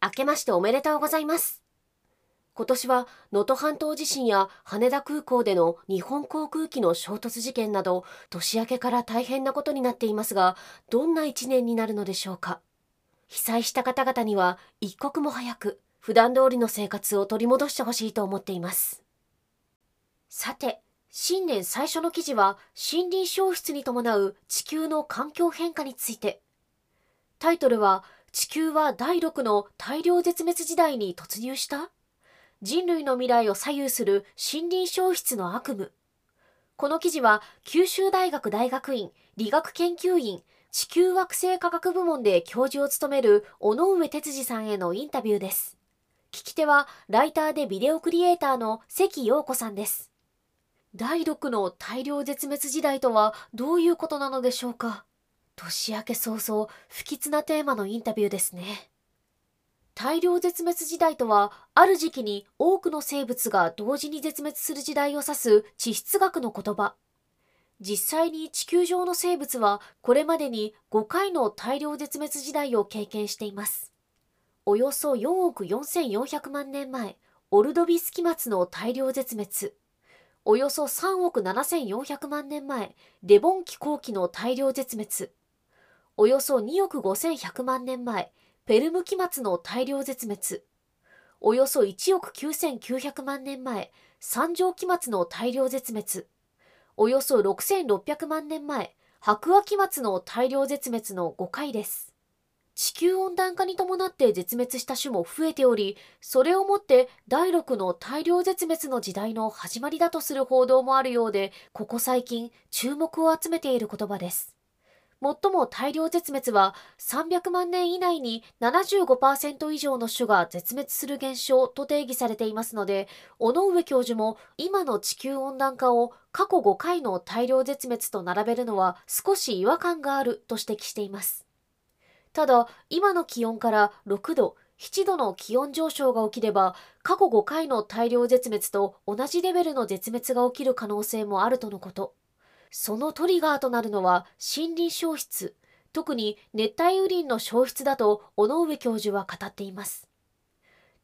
明けましておめでとうございます。今年は能登半島地震や羽田空港での日本航空機の衝突事件など年明けから大変なことになっていますがどんな一年になるのでしょうか。被災した方々には一刻も早く普段通りの生活を取り戻してほしいと思っています。さて新年最初の記事は森林消失に伴う地球の環境変化について。タイトルは地球は第6の大量絶滅時代に突入した？人類の未来を左右する森林消失の悪夢。この記事は九州大学大学院理学研究員地球惑星科学部門で教授を務める尾上哲司さんへのインタビューです。聞き手はライターでビデオクリエイターの関陽子さんです。第6の大量絶滅時代とはどういうことなのでしょうか？年明け早々不吉なテーマのインタビューですね。大量絶滅時代とは、ある時期に多くの生物が同時に絶滅する時代を指す地質学の言葉。実際に地球上の生物はこれまでに5回の大量絶滅時代を経験しています。およそ4億4400万年前、オルドビス期末の大量絶滅。およそ3億7400万年前、デボン紀後期の大量絶滅。およそ2億5100万年前、ペルム期末の大量絶滅。およそ1億9900万年前、三条期末の大量絶滅。およそ6600万年前、白亜期末の大量絶滅の5回です。地球温暖化に伴って絶滅した種も増えており、それをもって第6の大量絶滅の時代の始まりだとする報道もあるようで、ここ最近注目を集めている言葉です。最も大量絶滅は300万年以内に75%以上の種が絶滅する現象と定義されていますので、尾上教授も今の地球温暖化を過去5回の大量絶滅と並べるのは少し違和感があると指摘しています。ただ、今の気温から6度、7度の気温上昇が起きれば、過去5回の大量絶滅と同じレベルの絶滅が起きる可能性もあるとのこと。そのトリガーとなるのは森林消失、特に熱帯雨林の消失だと尾上教授は語っています。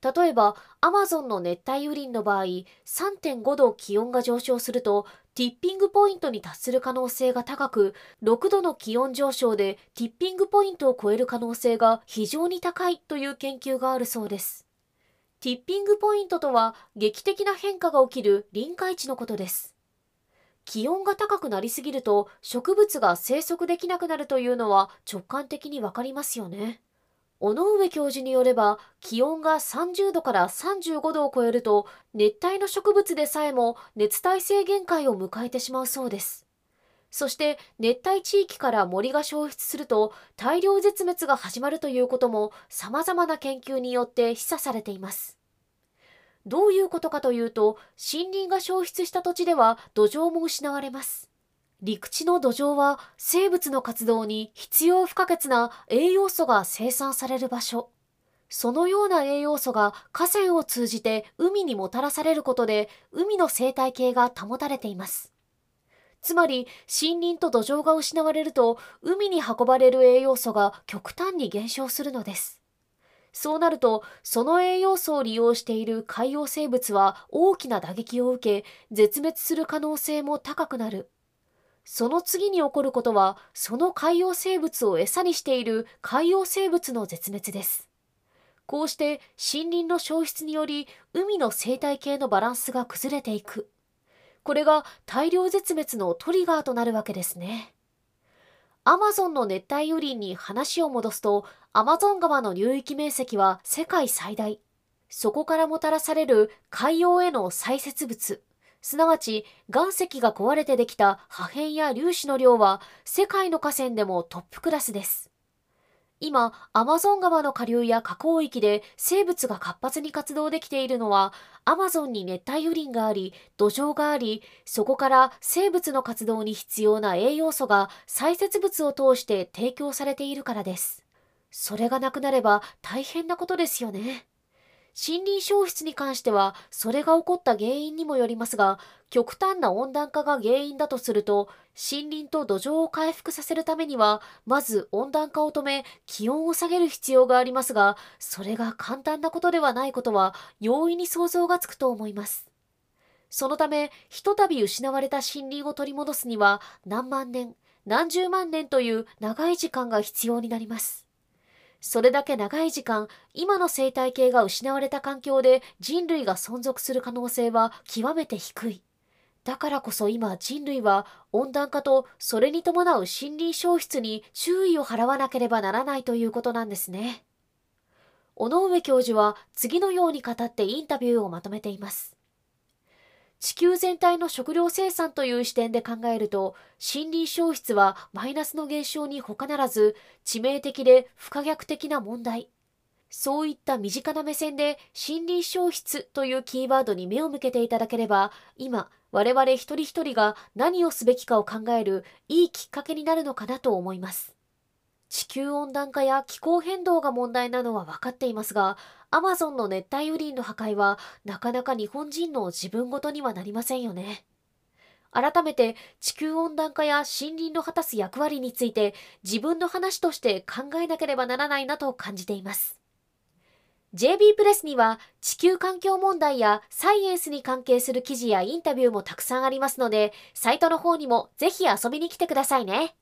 例えば、アマゾンの熱帯雨林の場合、3.5度気温が上昇すると、ティッピングポイントに達する可能性が高く、6度の気温上昇でティッピングポイントを超える可能性が非常に高いという研究があるそうです。ティッピングポイントとは、劇的な変化が起きる臨界値のことです。気温が高くなりすぎると植物が生息できなくなるというのは直感的にわかりますよね。尾上教授によれば気温が30度から35度を超えると熱帯の植物でさえも熱耐性限界を迎えてしまうそうです。そして熱帯地域から森が消失すると大量絶滅が始まるということも様々な研究によって示唆されています。どういうことかというと、森林が消失した土地では土壌も失われます。陸地の土壌は生物の活動に必要不可欠な栄養素が生産される場所。そのような栄養素が河川を通じて海にもたらされることで海の生態系が保たれています。つまり森林と土壌が失われると海に運ばれる栄養素が極端に減少するのです。そうなると、その栄養素を利用している海洋生物は大きな打撃を受け、絶滅する可能性も高くなる。その次に起こることは、その海洋生物を餌にしている海洋生物の絶滅です。こうして森林の消失により、海の生態系のバランスが崩れていく。これが大量絶滅のトリガーとなるわけですね。アマゾンの熱帯雨林に話を戻すと、アマゾン川の流域面積は世界最大。そこからもたらされる海洋への採掘物、すなわち岩石が壊れてできた破片や粒子の量は世界の河川でもトップクラスです。今、アマゾン川の下流や河口域で生物が活発に活動できているのは、アマゾンに熱帯雨林があり、土壌があり、そこから生物の活動に必要な栄養素が採泄物を通して提供されているからです。それがなくなれば大変なことですよね。森林消失に関しては、それが起こった原因にもよりますが、極端な温暖化が原因だとすると、森林と土壌を回復させるためには、まず温暖化を止め、気温を下げる必要がありますが、それが簡単なことではないことは、容易に想像がつくと思います。そのため、ひとたび失われた森林を取り戻すには、何万年、何十万年という長い時間が必要になります。それだけ長い時間、今の生態系が失われた環境で人類が存続する可能性は極めて低い。だからこそ今人類は温暖化とそれに伴う森林消失に注意を払わなければならないということなんですね。尾上教授は次のように語ってインタビューをまとめています。地球全体の食料生産という視点で考えると、森林消失はマイナスの現象に他ならず、致命的で不可逆的な問題。そういった身近な目線で森林消失というキーワードに目を向けていただければ、今、我々一人一人が何をすべきかを考えるいいきっかけになるのかなと思います。地球温暖化や気候変動が問題なのは分かっていますが、アマゾンの熱帯雨林の破壊はなかなか日本人の自分ごとにはなりませんよね。改めて地球温暖化や森林の果たす役割について自分の話として考えなければならないなと感じています。JB プレスには地球環境問題やサイエンスに関係する記事やインタビューもたくさんありますので、サイトの方にもぜひ遊びに来てくださいね。